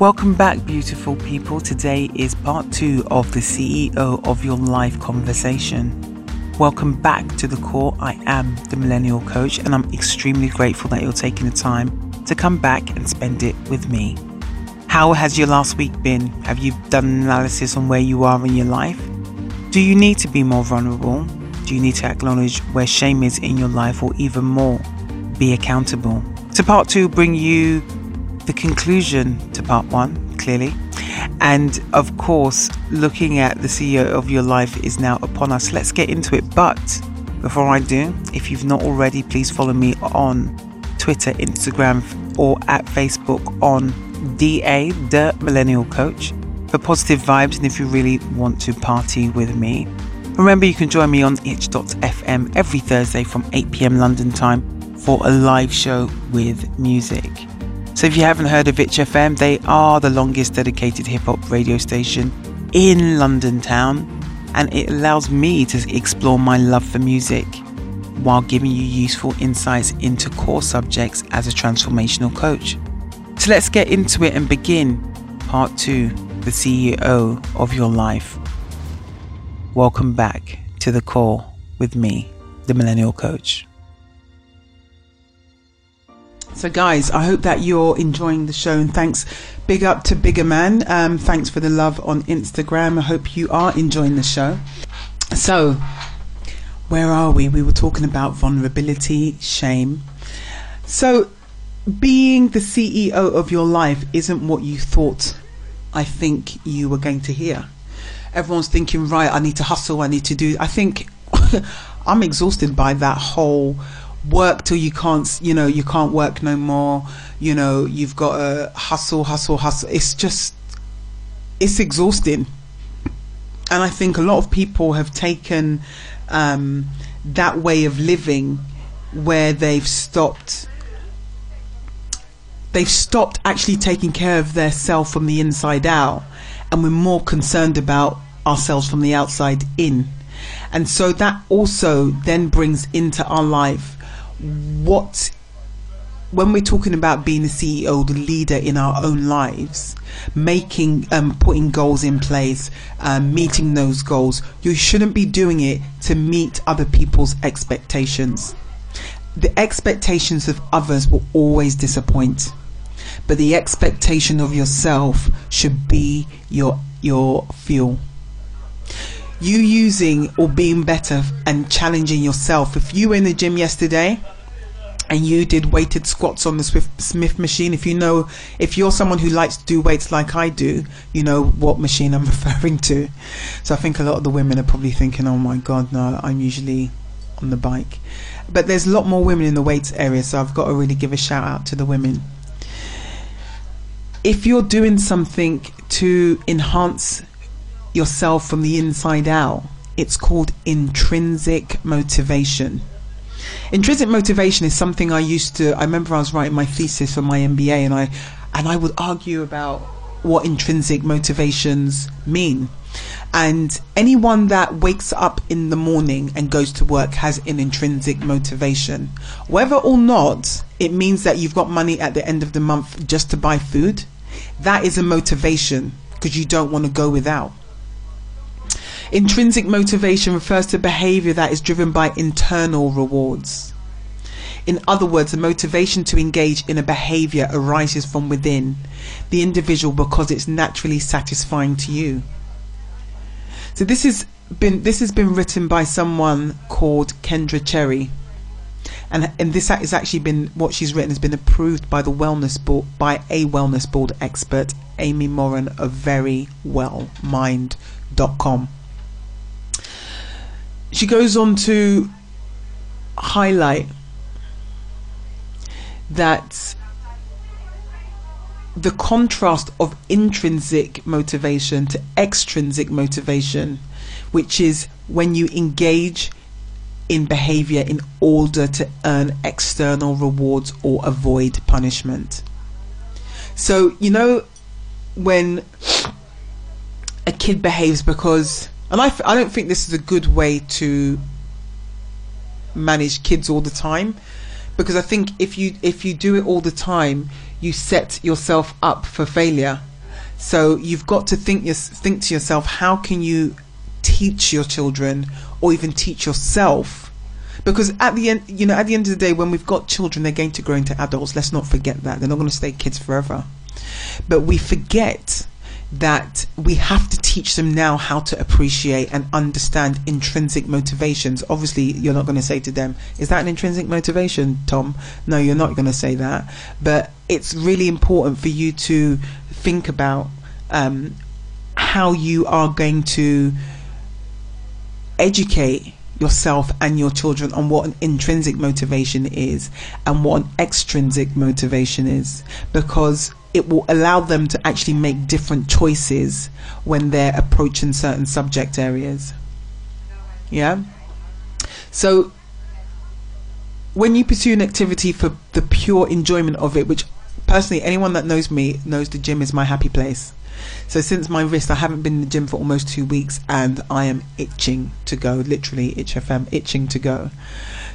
Welcome back, beautiful people. Today is part two of the CEO of Your Life conversation. Welcome back to the core. I am the Millennial Coach, and I'm extremely grateful that you're taking the time to come back and spend it with me. How has your last week been? Have you done an analysis on where you are in your life? Do you need to be more vulnerable? Do you need to acknowledge where shame is in your life, or even more, be accountable? To part two, bring you the conclusion to part one, clearly. And of course, looking at the CEO of your life is now upon us. Let's get into it. But before I do, if you've not already, please follow me on Twitter, Instagram, or at Facebook on DA, the Millennial Coach, for positive vibes and if you really want to party with me. Remember, you can join me on itch.fm every Thursday from 8 pm London time for a live show with music. So if you haven't heard of Itch FM, they are the longest dedicated hip hop radio station in London town, and it allows me to explore my love for music while giving you useful insights into core subjects as a transformational coach. So let's get into it and begin part two the CEO of your life. Welcome back to the core with me, the Millennial Coach. So, guys, I hope that you're enjoying the show, and thanks. Big up to Bigger Man. Um, thanks for the love on Instagram. I hope you are enjoying the show. So, where are we? We were talking about vulnerability, shame. So, being the CEO of your life isn't what you thought I think you were going to hear. Everyone's thinking, right, I need to hustle, I need to do. I think I'm exhausted by that whole work till you can't you know you can't work no more you know you've got to hustle hustle hustle it's just it's exhausting and i think a lot of people have taken um, that way of living where they've stopped they've stopped actually taking care of their self from the inside out and we're more concerned about ourselves from the outside in and so that also then brings into our life what when we're talking about being the CEO, the leader in our own lives, making, um, putting goals in place, um, meeting those goals, you shouldn't be doing it to meet other people's expectations. The expectations of others will always disappoint, but the expectation of yourself should be your your fuel you using or being better and challenging yourself. If you were in the gym yesterday and you did weighted squats on the Smith machine, if you know, if you're someone who likes to do weights like I do, you know what machine I'm referring to. So I think a lot of the women are probably thinking, oh my God, no, I'm usually on the bike. But there's a lot more women in the weights area, so I've got to really give a shout out to the women. If you're doing something to enhance yourself from the inside out. It's called intrinsic motivation. Intrinsic motivation is something I used to. I remember I was writing my thesis for my MBA, and I and I would argue about what intrinsic motivations mean. And anyone that wakes up in the morning and goes to work has an intrinsic motivation. Whether or not it means that you've got money at the end of the month just to buy food, that is a motivation because you don't want to go without. Intrinsic motivation refers to behavior that is driven by internal rewards. In other words, the motivation to engage in a behavior arises from within the individual because it's naturally satisfying to you. So this has been this has been written by someone called Kendra Cherry. And, and this has actually been what she's written has been approved by the wellness board by a wellness board expert Amy Morin of verywellmind.com she goes on to highlight that the contrast of intrinsic motivation to extrinsic motivation, which is when you engage in behavior in order to earn external rewards or avoid punishment. So, you know, when a kid behaves because, and I, I don't think this is a good way to manage kids all the time because I think if you if you do it all the time, you set yourself up for failure. So you've got to think think to yourself, how can you teach your children or even teach yourself? Because at the end, you know, at the end of the day, when we've got children, they're going to grow into adults. Let's not forget that they're not going to stay kids forever. But we forget that we have to teach them now how to appreciate and understand intrinsic motivations. Obviously, you're not going to say to them, Is that an intrinsic motivation, Tom? No, you're not going to say that. But it's really important for you to think about um, how you are going to educate yourself and your children on what an intrinsic motivation is and what an extrinsic motivation is because it will allow them to actually make different choices when they're approaching certain subject areas. Yeah? So, when you pursue an activity for the pure enjoyment of it, which personally, anyone that knows me knows the gym is my happy place. So, since my wrist, I haven't been in the gym for almost two weeks and I am itching to go, literally, itch FM, itching to go.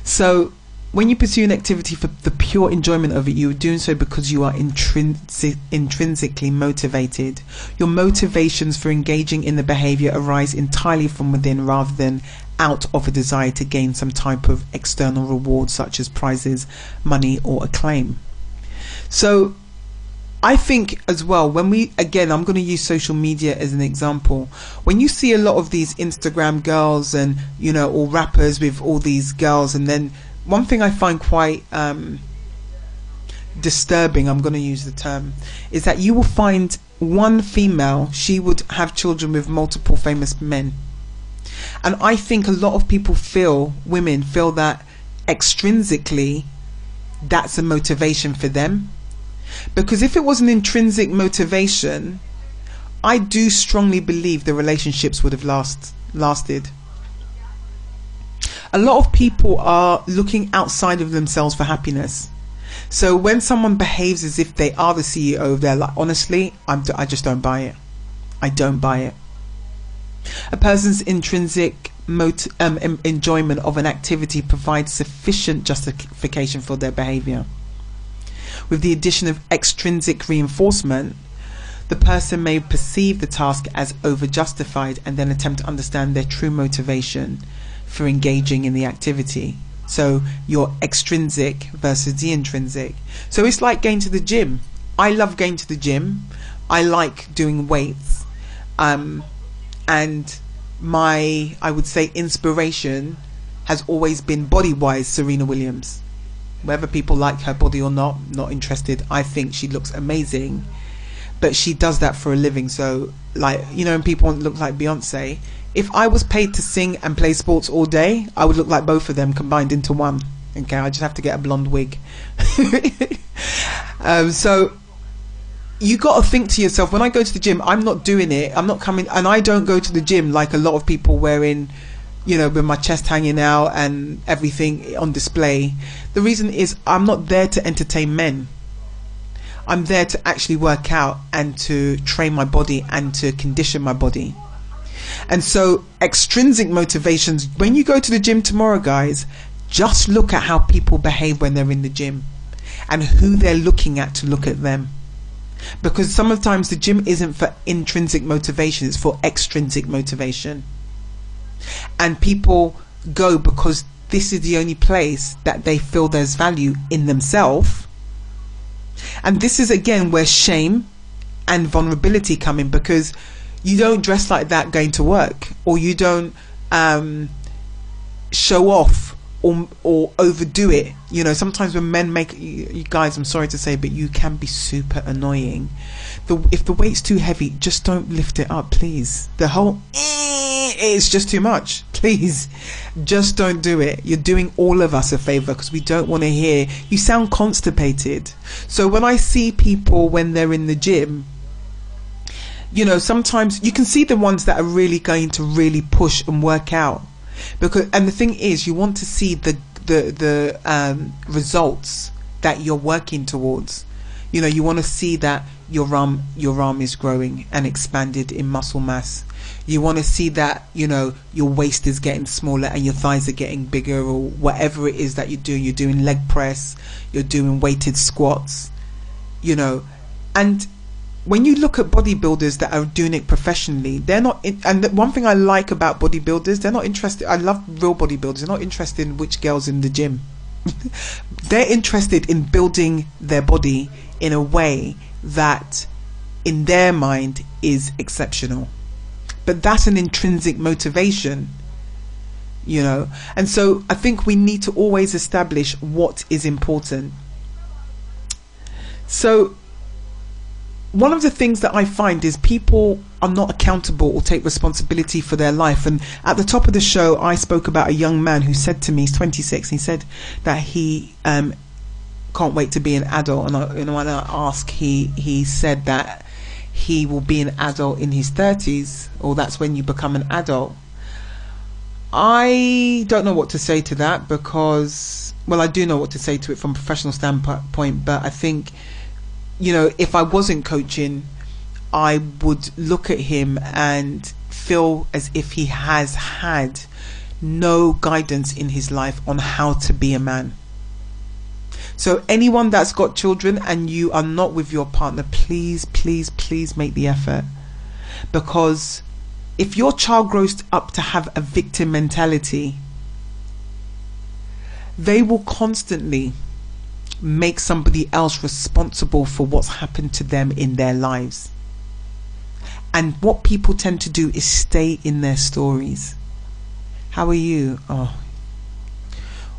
So, when you pursue an activity for the pure enjoyment of it, you are doing so because you are intrinsic, intrinsically motivated. Your motivations for engaging in the behavior arise entirely from within rather than out of a desire to gain some type of external reward, such as prizes, money, or acclaim. So, I think as well, when we, again, I'm going to use social media as an example. When you see a lot of these Instagram girls and, you know, all rappers with all these girls and then one thing I find quite um, disturbing, I'm going to use the term, is that you will find one female, she would have children with multiple famous men. And I think a lot of people feel, women feel that extrinsically that's a motivation for them. Because if it was an intrinsic motivation, I do strongly believe the relationships would have last lasted a lot of people are looking outside of themselves for happiness. So when someone behaves as if they are the CEO of their life, honestly, I'm, I just don't buy it. I don't buy it. A person's intrinsic mot- um, enjoyment of an activity provides sufficient justification for their behavior. With the addition of extrinsic reinforcement, the person may perceive the task as over justified and then attempt to understand their true motivation for engaging in the activity. So your extrinsic versus the intrinsic. So it's like going to the gym. I love going to the gym. I like doing weights. Um, and my, I would say, inspiration has always been body wise Serena Williams. Whether people like her body or not, not interested. I think she looks amazing. But she does that for a living. So, like, you know, when people look like Beyonce, if I was paid to sing and play sports all day, I would look like both of them combined into one. Okay, I just have to get a blonde wig. um, so you got to think to yourself when I go to the gym, I'm not doing it. I'm not coming, and I don't go to the gym like a lot of people wearing, you know, with my chest hanging out and everything on display. The reason is I'm not there to entertain men. I'm there to actually work out and to train my body and to condition my body. And so, extrinsic motivations, when you go to the gym tomorrow, guys, just look at how people behave when they're in the gym and who they're looking at to look at them. Because sometimes the gym isn't for intrinsic motivation, it's for extrinsic motivation. And people go because this is the only place that they feel there's value in themselves. And this is again where shame and vulnerability come in because you don't dress like that going to work, or you don't um, show off or or overdo it. You know, sometimes when men make you guys, I'm sorry to say, but you can be super annoying. The if the weight's too heavy, just don't lift it up, please. The whole eh, it's just too much. Please, just don't do it. You're doing all of us a favor because we don't want to hear you sound constipated. So when I see people when they're in the gym you know, sometimes you can see the ones that are really going to really push and work out. Because and the thing is, you want to see the the the um, results that you're working towards. You know, you want to see that your arm your arm is growing and expanded in muscle mass. You want to see that you know your waist is getting smaller and your thighs are getting bigger, or whatever it is that you're doing. You're doing leg press, you're doing weighted squats, you know, and when you look at bodybuilders that are doing it professionally, they're not. In, and one thing I like about bodybuilders, they're not interested. I love real bodybuilders. They're not interested in which girls in the gym. they're interested in building their body in a way that, in their mind, is exceptional. But that's an intrinsic motivation, you know. And so I think we need to always establish what is important. So one of the things that I find is people are not accountable or take responsibility for their life. And at the top of the show, I spoke about a young man who said to me, he's 26, he said that he um, can't wait to be an adult. And I, you when I asked, he, he said that he will be an adult in his 30s, or that's when you become an adult. I don't know what to say to that because, well, I do know what to say to it from a professional standpoint, but I think you know, if I wasn't coaching, I would look at him and feel as if he has had no guidance in his life on how to be a man. So, anyone that's got children and you are not with your partner, please, please, please make the effort. Because if your child grows up to have a victim mentality, they will constantly make somebody else responsible for what's happened to them in their lives. And what people tend to do is stay in their stories. How are you? Oh,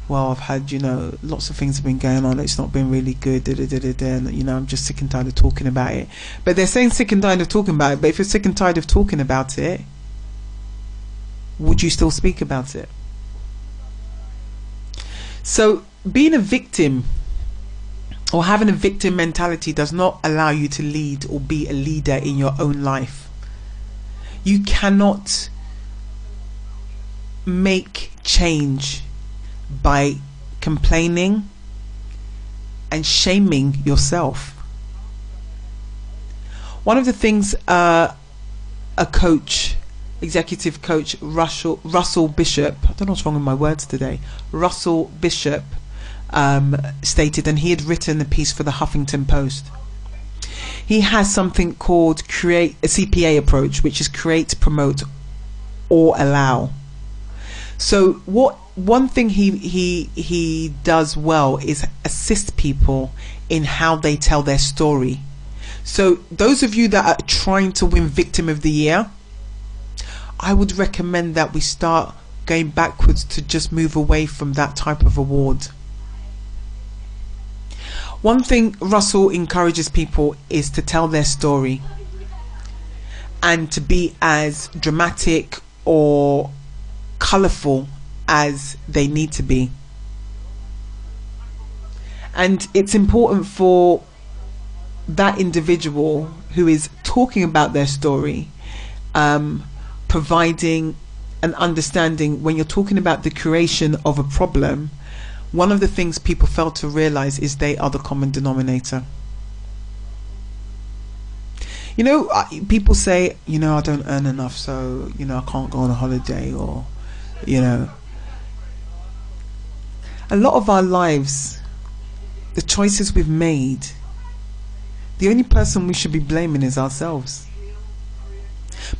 well, I've had, you know, lots of things have been going on. It's not been really good. Da, da, da, da, and, you know, I'm just sick and tired of talking about it. But they're saying sick and tired of talking about it. But if you're sick and tired of talking about it, would you still speak about it? So, being a victim or having a victim mentality does not allow you to lead or be a leader in your own life. You cannot make change by complaining and shaming yourself. One of the things uh, a coach, executive coach Russell Russell Bishop, I don't know what's wrong with my words today. Russell Bishop um, stated, and he had written a piece for the Huffington Post. He has something called create a CPA approach, which is create, promote, or allow. So what one thing he he he does well is assist people in how they tell their story. So those of you that are trying to win victim of the year, I would recommend that we start going backwards to just move away from that type of award. One thing Russell encourages people is to tell their story and to be as dramatic or colorful as they need to be. And it's important for that individual who is talking about their story, um, providing an understanding when you're talking about the creation of a problem one of the things people fail to realize is they are the common denominator. You know, people say, you know, I don't earn enough, so, you know, I can't go on a holiday, or, you know. A lot of our lives, the choices we've made, the only person we should be blaming is ourselves.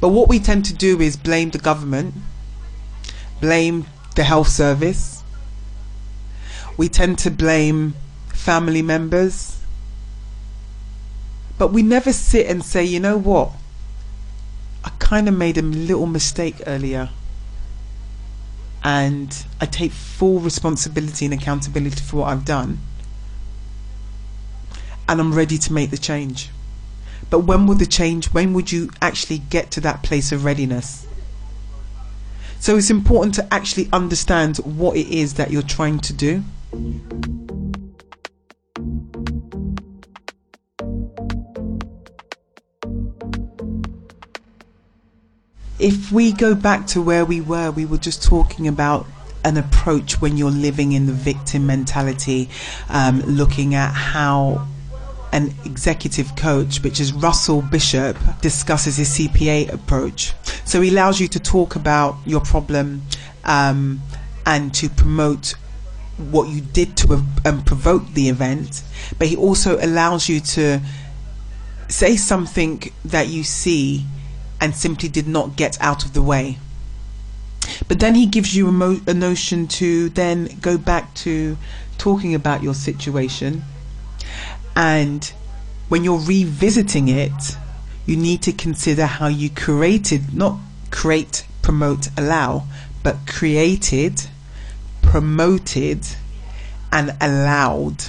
But what we tend to do is blame the government, blame the health service, we tend to blame family members. But we never sit and say, you know what? I kind of made a little mistake earlier. And I take full responsibility and accountability for what I've done. And I'm ready to make the change. But when would the change, when would you actually get to that place of readiness? So it's important to actually understand what it is that you're trying to do. If we go back to where we were, we were just talking about an approach when you're living in the victim mentality, um, looking at how an executive coach, which is Russell Bishop, discusses his CPA approach. So he allows you to talk about your problem um, and to promote what you did to um, provoke the event, but he also allows you to say something that you see and simply did not get out of the way. But then he gives you a, mo- a notion to then go back to talking about your situation. And when you're revisiting it, you need to consider how you created, not create, promote, allow, but created, promoted, and allowed.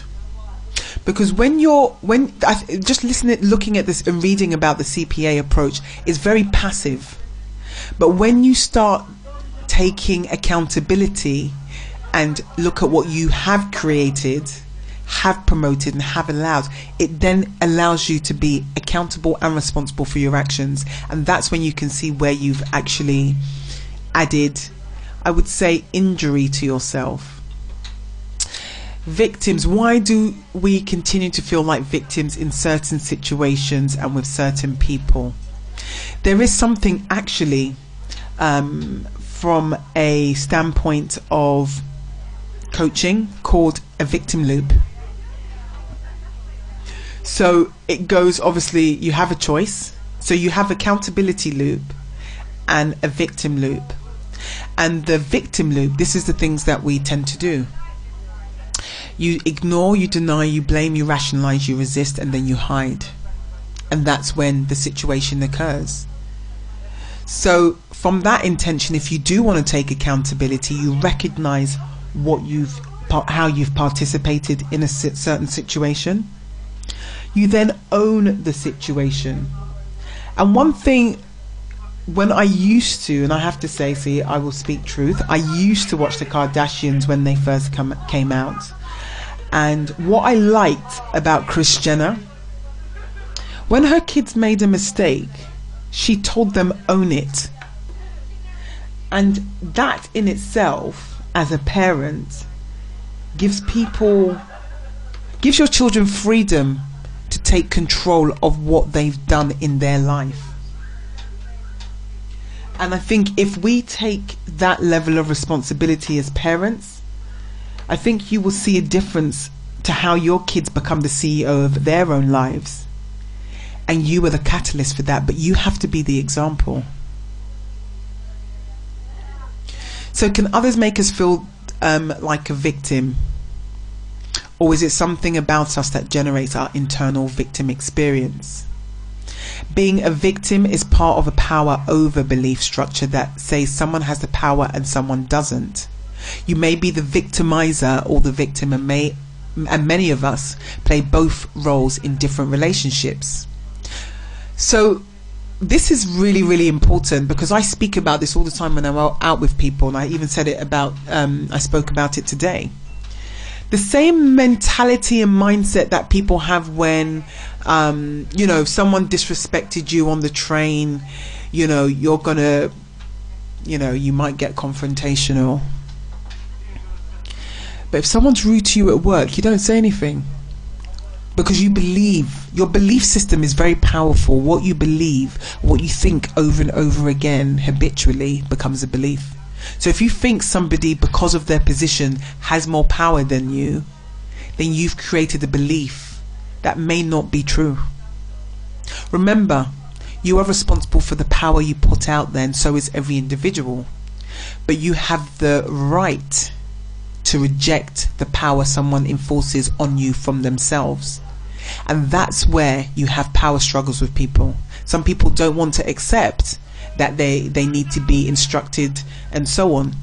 Because when you're when just listening, looking at this and reading about the CPA approach is very passive, but when you start taking accountability and look at what you have created, have promoted, and have allowed, it then allows you to be accountable and responsible for your actions. And that's when you can see where you've actually added, I would say, injury to yourself. Victims, why do we continue to feel like victims in certain situations and with certain people? There is something actually um, from a standpoint of coaching called a victim loop. So it goes obviously, you have a choice. So you have accountability loop and a victim loop. And the victim loop, this is the things that we tend to do. You ignore, you deny, you blame, you rationalize, you resist, and then you hide. And that's when the situation occurs. So, from that intention, if you do want to take accountability, you recognize what you've how you've participated in a certain situation. You then own the situation. And one thing when I used to, and I have to say, see, I will speak truth. I used to watch the Kardashians when they first come came out, and what I liked about Kris Jenner, when her kids made a mistake, she told them own it, and that in itself as a parent gives people gives your children freedom to take control of what they've done in their life. And I think if we take that level of responsibility as parents, I think you will see a difference to how your kids become the CEO of their own lives. And you are the catalyst for that, but you have to be the example. So, can others make us feel um, like a victim? Or is it something about us that generates our internal victim experience? Being a victim is part of a power over belief structure that says someone has the power and someone doesn't. You may be the victimizer or the victim, and, may, and many of us play both roles in different relationships. So, this is really really important because I speak about this all the time when I'm out with people, and I even said it about um, I spoke about it today. The same mentality and mindset that people have when um, you know if someone disrespected you on the train, you know you're gonna, you know you might get confrontational. But if someone's rude to you at work, you don't say anything. Because you believe your belief system is very powerful. What you believe what you think over and over again habitually becomes a belief. So if you think somebody because of their position has more power than you then you've created a belief that may not be true remember you are responsible for the power you put out there and so is every individual but you have the right to reject the power someone enforces on you from themselves and that's where you have power struggles with people. Some people don't want to accept that they, they need to be instructed and so on.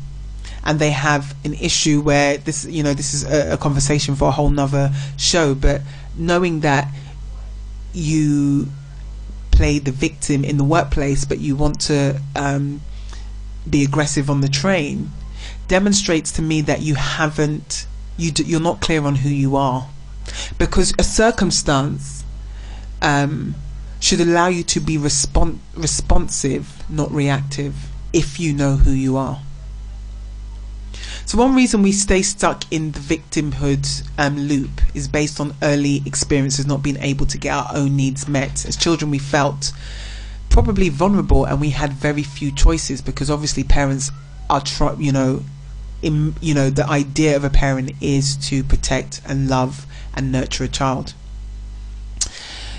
And they have an issue where this, you know, this is a, a conversation for a whole nother show. But knowing that you play the victim in the workplace, but you want to um, be aggressive on the train, demonstrates to me that you haven't, you do, you're not clear on who you are because a circumstance um, should allow you to be respon- responsive, not reactive, if you know who you are. So one reason we stay stuck in the victimhood um, loop is based on early experiences not being able to get our own needs met. As children, we felt probably vulnerable and we had very few choices because obviously parents are, try, you know, in, you know, the idea of a parent is to protect and love and nurture a child.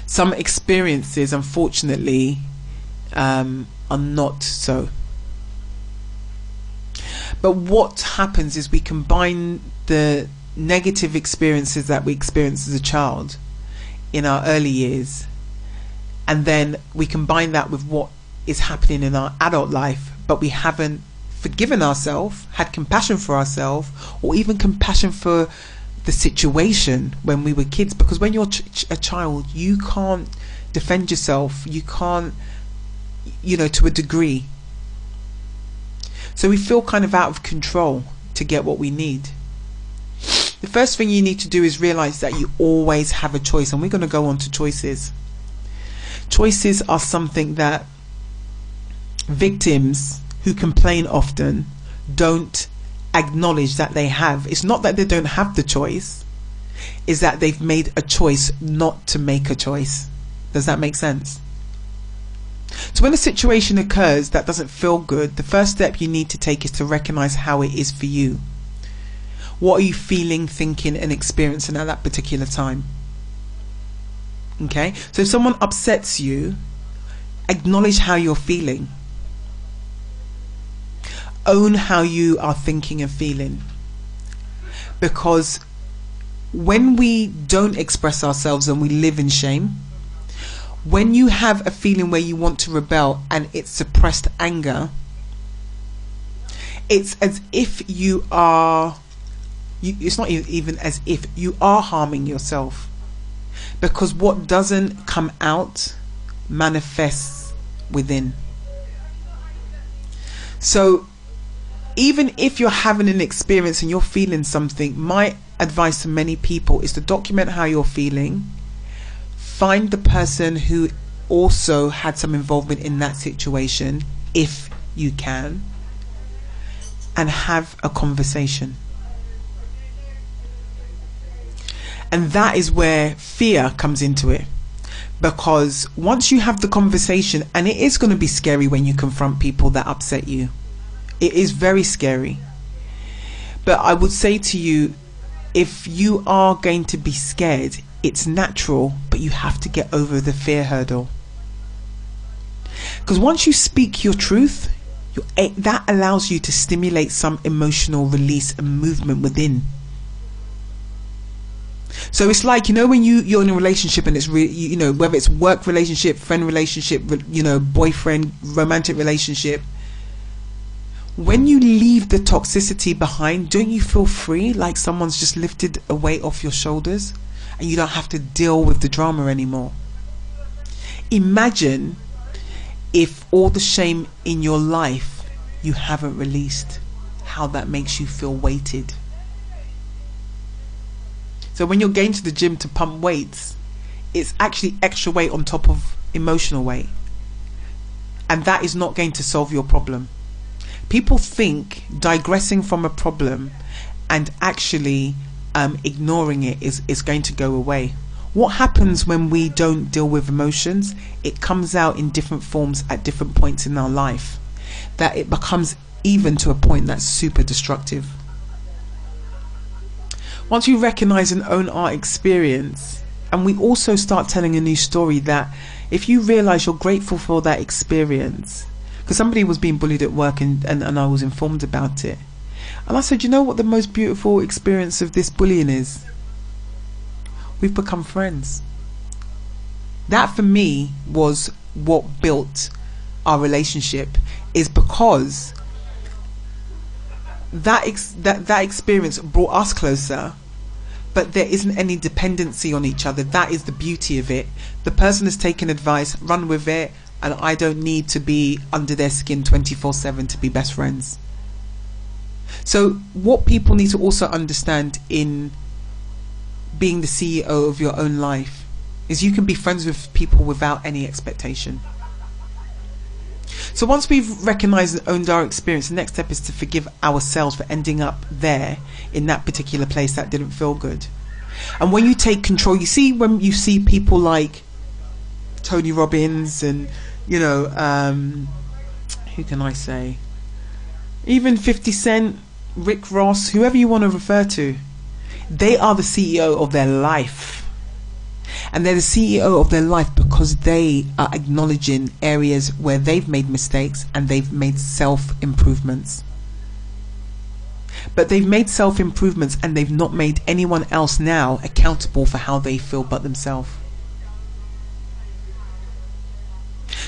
Some experiences, unfortunately, um, are not so. But what happens is we combine the negative experiences that we experience as a child in our early years, and then we combine that with what is happening in our adult life, but we haven't forgiven ourselves, had compassion for ourselves, or even compassion for the situation when we were kids. Because when you're ch- a child, you can't defend yourself. You can't, you know, to a degree. So we feel kind of out of control to get what we need. The first thing you need to do is realize that you always have a choice, and we're going to go on to choices. Choices are something that victims who complain often don't acknowledge that they have. It's not that they don't have the choice, is that they've made a choice not to make a choice. Does that make sense? So when a situation occurs that doesn't feel good, the first step you need to take is to recognize how it is for you. What are you feeling, thinking, and experiencing at that particular time? Okay? So if someone upsets you, acknowledge how you're feeling. Own how you are thinking and feeling. Because when we don't express ourselves and we live in shame, when you have a feeling where you want to rebel and it's suppressed anger, it's as if you are, you, it's not even as if you are harming yourself. Because what doesn't come out manifests within. So, even if you're having an experience and you're feeling something, my advice to many people is to document how you're feeling find the person who also had some involvement in that situation if you can and have a conversation. And that is where fear comes into it. Because once you have the conversation, and it is going to be scary when you confront people that upset you, it is very scary. But I would say to you, if you are going to be scared, it's natural, but you have to get over the fear hurdle. Because once you speak your truth, that allows you to stimulate some emotional release and movement within. So it's like you know when you you're in a relationship and it's really you know whether it's work relationship, friend relationship, you know boyfriend, romantic relationship. When you leave the toxicity behind, don't you feel free like someone's just lifted a weight off your shoulders? And you don't have to deal with the drama anymore. Imagine if all the shame in your life you haven't released, how that makes you feel weighted. So when you're going to the gym to pump weights, it's actually extra weight on top of emotional weight. And that is not going to solve your problem. People think digressing from a problem and actually um, ignoring it is, is going to go away. What happens when we don't deal with emotions? It comes out in different forms at different points in our life. That it becomes even to a point that's super destructive. Once you recognize and own our experience, and we also start telling a new story that if you realize you're grateful for that experience, because somebody was being bullied at work and, and, and I was informed about it and I said, you know what the most beautiful experience of this bullying is? We've become friends. That for me was what built our relationship is because that ex- that that experience brought us closer but there isn't any dependency on each other that is the beauty of it the person has taken advice run with it and I don't need to be under their skin 24/7 to be best friends so, what people need to also understand in being the CEO of your own life is you can be friends with people without any expectation. So once we've recognized and owned our experience, the next step is to forgive ourselves for ending up there in that particular place that didn't feel good. And when you take control, you see when you see people like Tony Robbins and you know um, who can I say, even Fifty Cent, Rick Ross, whoever you want to refer to, they are the CEO of their life and they're the CEO of their life because they are acknowledging areas where they've made mistakes and they've made self improvements. But they've made self improvements and they've not made anyone else now accountable for how they feel but themselves.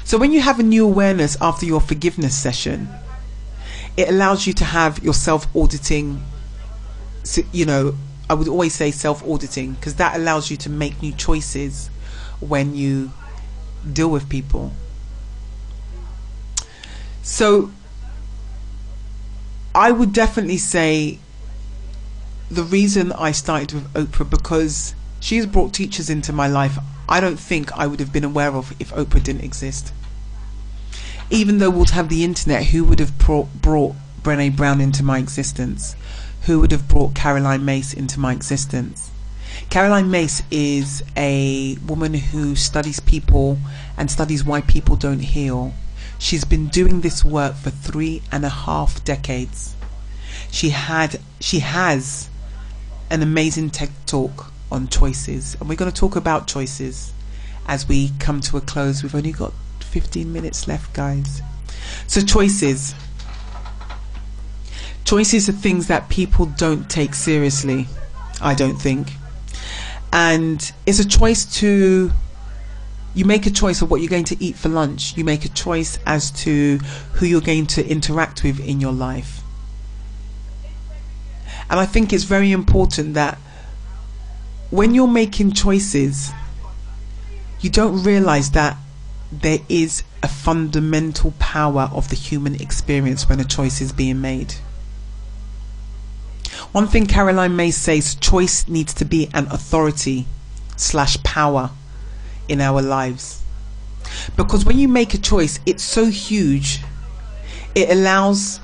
So when you have a new awareness after your forgiveness session, it allows you to have your self auditing, you know, I would always say self auditing because that allows you to make new choices when you deal with people. So I would definitely say the reason I started with Oprah because she's brought teachers into my life I don't think I would have been aware of if Oprah didn't exist. Even though we'll have the internet, who would have brought, brought Brene Brown into my existence? who would have brought Caroline Myss into my existence. Caroline Myss is a woman who studies people and studies why people don't heal. She's been doing this work for three and a half decades. She had she has an amazing TED talk on choices, and we're going to talk about choices as we come to a close. We've only got 15 minutes left, guys. So choices. Choices are things that people don't take seriously, I don't think. And it's a choice to you make a choice of what you're going to eat for lunch. You make a choice as to who you're going to interact with in your life. And I think it's very important that when you're making choices, you don't realize that there is a fundamental power of the human experience when a choice is being made. One thing Caroline Myss says choice needs to be an authority slash power in our lives. Because when you make a choice, it's so huge. It allows,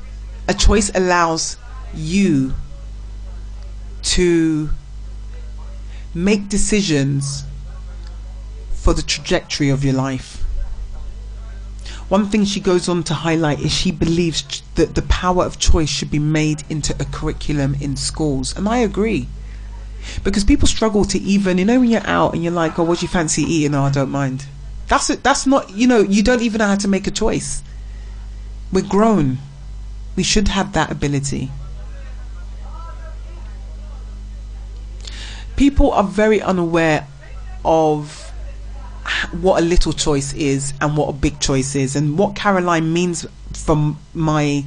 a choice allows you to make decisions for the trajectory of your life. One thing she goes on to highlight is she believes that the power of choice should be made into a curriculum in schools. And I agree. Because people struggle to even, you know, when you're out and you're like, oh, what do you fancy eating? Oh, I don't mind. That's it. That's not, you know, you don't even know how to make a choice. We're grown. We should have that ability. People are very unaware of what a little choice is and what a big choice is. And what Caroline means from my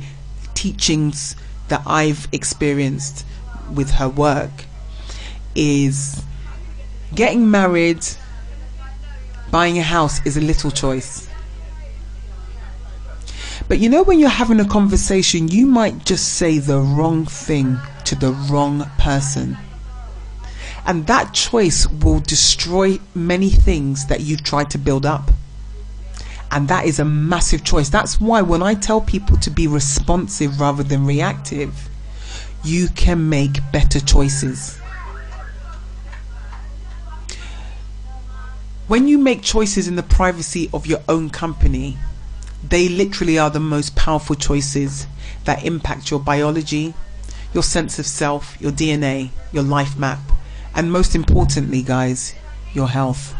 teachings that I've experienced with her work is getting married buying a house is a little choice. But you know when you're having a conversation you might just say the wrong thing to the wrong person and that choice will destroy many things that you've tried to build up. And that is a massive choice. That's why when I tell people to be responsive rather than reactive, you can make better choices. When you make choices in the privacy of your own company, they literally are the most powerful choices that impact your biology, your sense of self, your DNA, your life map, and most importantly, guys, your health.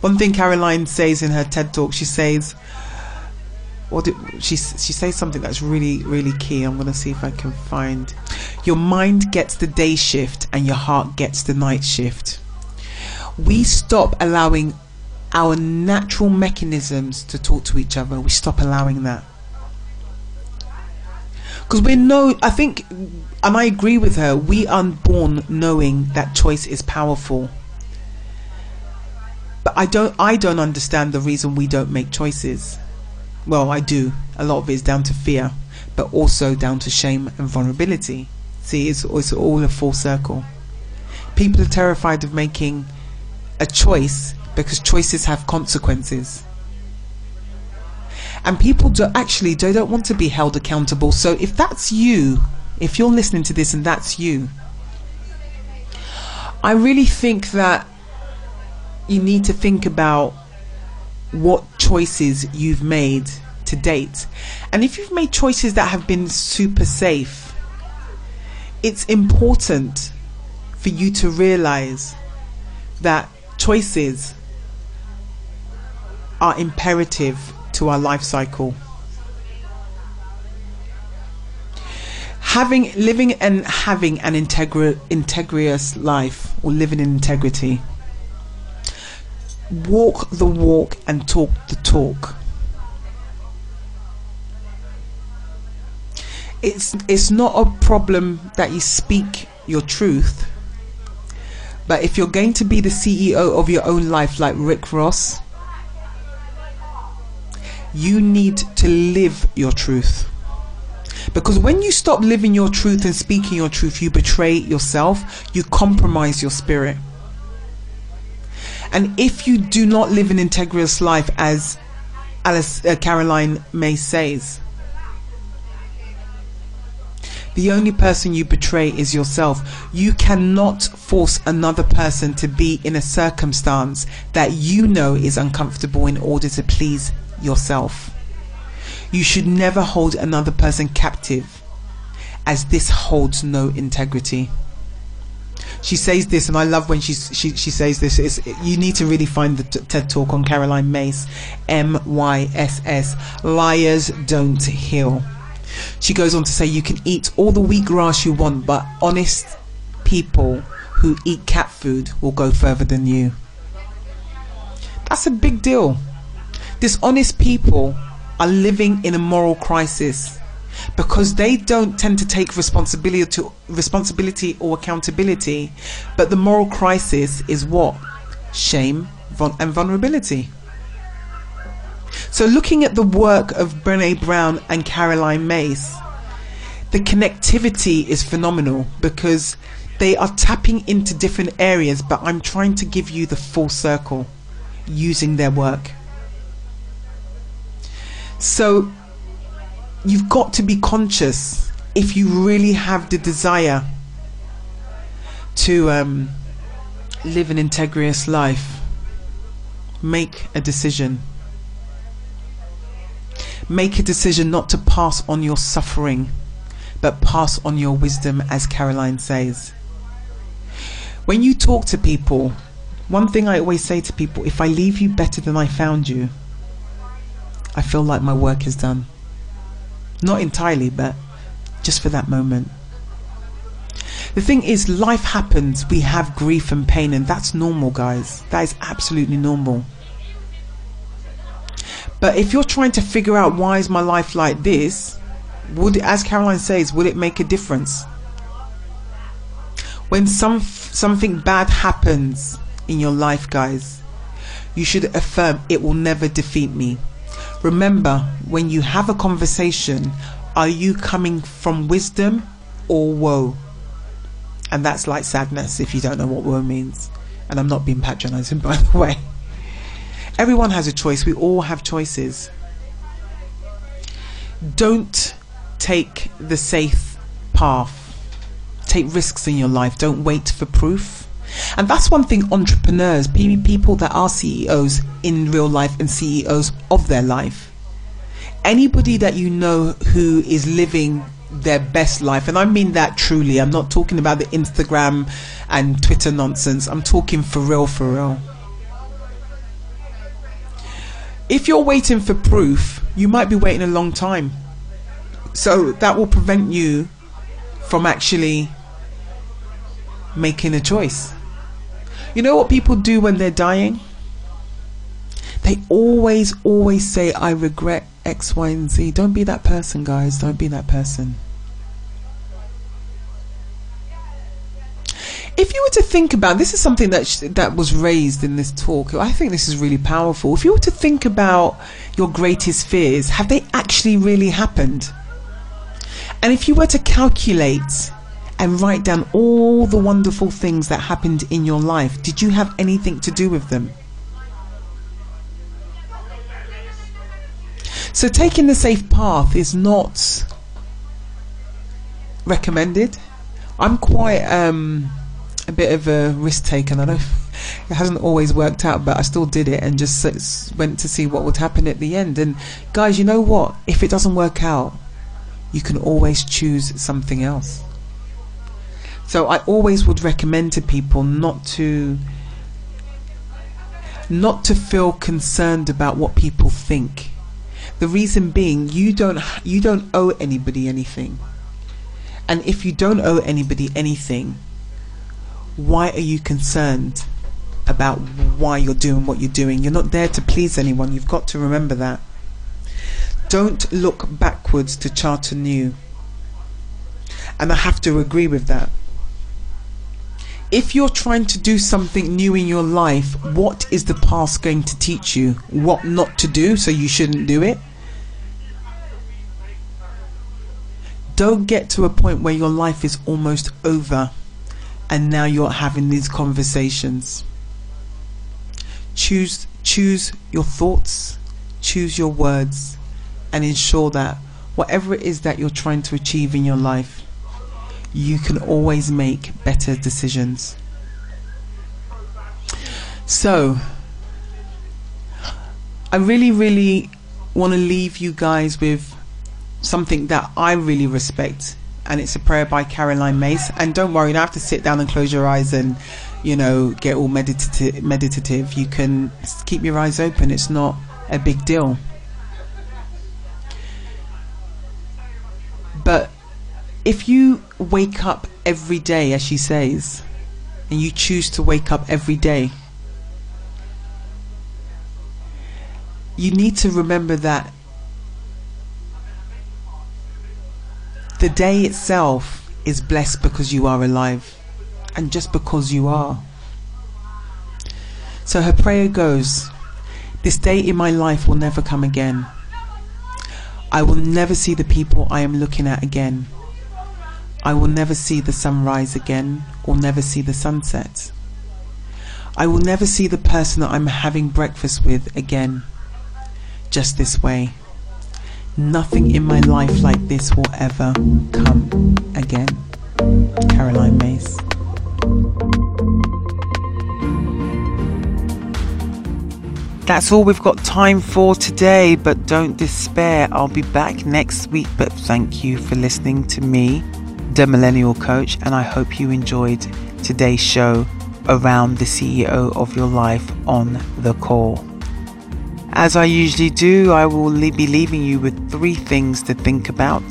One thing Caroline says in her TED talk, she says, what she she says something that's really really key. I'm gonna see if I can find. Your mind gets the day shift and your heart gets the night shift. We stop allowing our natural mechanisms to talk to each other. We stop allowing that because we know i think and i agree with her we are born knowing that choice is powerful. But i don't i don't understand the reason we don't make choices. Well i do. A lot of it is down to fear but also down to shame and vulnerability. See it's, it's all a full circle. People are terrified of making a choice because choices have consequences And people do actually they don't want to be held accountable. So if that's you, if you're listening to this and that's you, I really think that you need to think about what choices you've made to date. And if you've made choices that have been super safe, it's important for you to realize that choices are imperative to our life cycle. Having living and having an integri- integrous life or living in integrity. Walk the walk and talk the talk. It's it's not a problem that you speak your truth. But if you're going to be the CEO of your own life like Rick Ross, you need to live your truth. Because when you stop living your truth and speaking your truth, you betray yourself, you compromise your spirit. And if you do not live an integrous life, as Alice uh, Caroline Myss says, the only person you betray is yourself. You cannot force another person to be in a circumstance that you know is uncomfortable in order to please yourself. You should never hold another person captive, as this holds no integrity. She says this, and I love when she she, she says this. You need to really find the TED talk on Caroline Myss, M Y S S. Liars don't heal. She goes on to say you can eat all the wheatgrass you want, but honest people who eat cat food will go further than you. That's a big deal. Dishonest people are living in a moral crisis because they don't tend to take responsibility responsibility or accountability but the moral crisis is what shame and vulnerability so looking at the work of Brene Brown and Caroline Myss the connectivity is phenomenal because they are tapping into different areas but I'm trying to give you the full circle using their work so you've got to be conscious if you really have the desire to um, live an integrous life. Make a decision. Make a decision not to pass on your suffering, but pass on your wisdom, as Caroline says. When you talk to people, one thing I always say to people if I leave you better than I found you, I feel like my work is done. Not entirely, but just for that moment. The thing is, life happens, we have grief and pain, and that's normal, guys. That is absolutely normal. But if you're trying to figure out why is my life like this, would, as Caroline says, would it make a difference? When some something bad happens in your life, guys, you should affirm it will never defeat me. Remember, when you have a conversation, are you coming from wisdom or woe? And that's like sadness if you don't know what woe means. And I'm not being patronizing, by the way. Everyone has a choice. We all have choices. Don't take the safe path. Take risks in your life. Don't wait for proof. And that's one thing entrepreneurs, people that are CEOs in real life and CEOs of their life. Anybody that you know who is living their best life, and I mean that truly, I'm not talking about the Instagram and Twitter nonsense, I'm talking for real, for real. If you're waiting for proof, you might be waiting a long time. So that will prevent you from actually making a choice. You know what people do when they're dying? They always, always say, I regret X, Y, and Z. Don't be that person, guys. Don't be that person. If you were to think about this, is something that sh- that was raised in this talk. I think this is really powerful. If you were to think about your greatest fears, have they actually really happened? And if you were to calculate and write down all the wonderful things that happened in your life. Did you have anything to do with them? So taking the safe path is not recommended. I'm quite um, a bit of a risk taker, and I know it hasn't always worked out, but I still did it and just went to see what would happen at the end. And guys, you know what? If it doesn't work out, you can always choose something else. So I always would recommend to people not to not to feel concerned about what people think. The reason being you don't you don't owe anybody anything. And if you don't owe anybody anything, why are you concerned about why you're doing what you're doing? You're not there to please anyone. You've got to remember that. Don't look backwards to chart anew. And I have to agree with that if you're trying to do something new in your life, what is the past going to teach you? What not to do, so you shouldn't do it? Don't get to a point where your life is almost over and now you're having these conversations. Choose choose your thoughts, choose your words and ensure that whatever it is that you're trying to achieve in your life you can always make better decisions. So, I really, really want to leave you guys with something that I really respect, and it's a prayer by Caroline Myss. And don't worry, you don't have to sit down and close your eyes and, you know, get all meditative. Meditative. You can keep your eyes open. It's not a big deal. But if you wake up every day, as she says, and you choose to wake up every day, you need to remember that the day itself is blessed because you are alive and just because you are. So her prayer goes, This day in my life will never come again. I will never see the people I am looking at again. I will never see the sunrise again or never see the sunset. I will never see the person that I'm having breakfast with again. Just this way. Nothing in my life like this will ever come again. Caroline Myss. That's all we've got time for today, but don't despair. I'll be back next week. But thank you for listening to me the Millennial Coach, and I hope you enjoyed today's show around the CEO of your life on the call. As I usually do, I will be leaving you with three things to think about.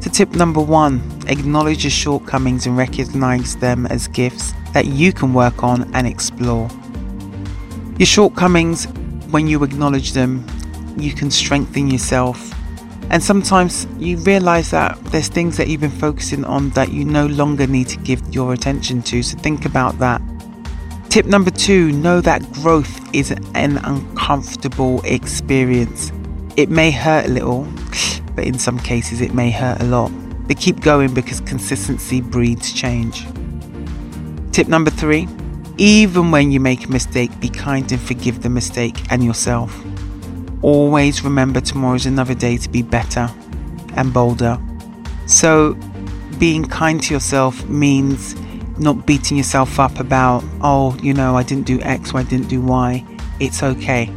So, tip number one acknowledge your shortcomings and recognize them as gifts that you can work on and explore. Your shortcomings, when you acknowledge them, you can strengthen yourself and sometimes you realize that there's things that you've been focusing on that you no longer need to give your attention to. So think about that. Tip number two know that growth is an uncomfortable experience. It may hurt a little, but in some cases it may hurt a lot. But keep going because consistency breeds change. Tip number three even when you make a mistake, be kind and forgive the mistake and yourself. Always remember tomorrow is another day to be better and bolder. So, being kind to yourself means not beating yourself up about, oh, you know, I didn't do X or I didn't do Y. It's okay.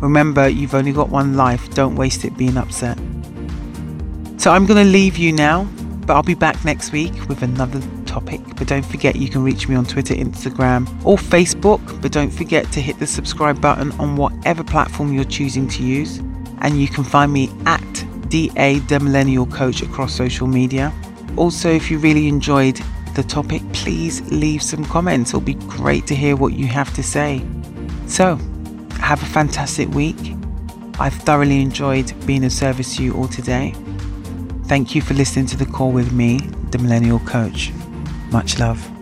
Remember, you've only got one life. Don't waste it being upset. So, I'm going to leave you now, but I'll be back next week with another topic. But don't forget you can reach me on Twitter, Instagram, or Facebook. But don't forget to hit the subscribe button on whatever platform you're choosing to use. And you can find me at DA the Millennial Coach across social media. Also, if you really enjoyed the topic, please leave some comments. It'll be great to hear what you have to say. So, have a fantastic week. I've thoroughly enjoyed being of service to you all today. Thank you for listening to the call with me, the Millennial Coach. Much love.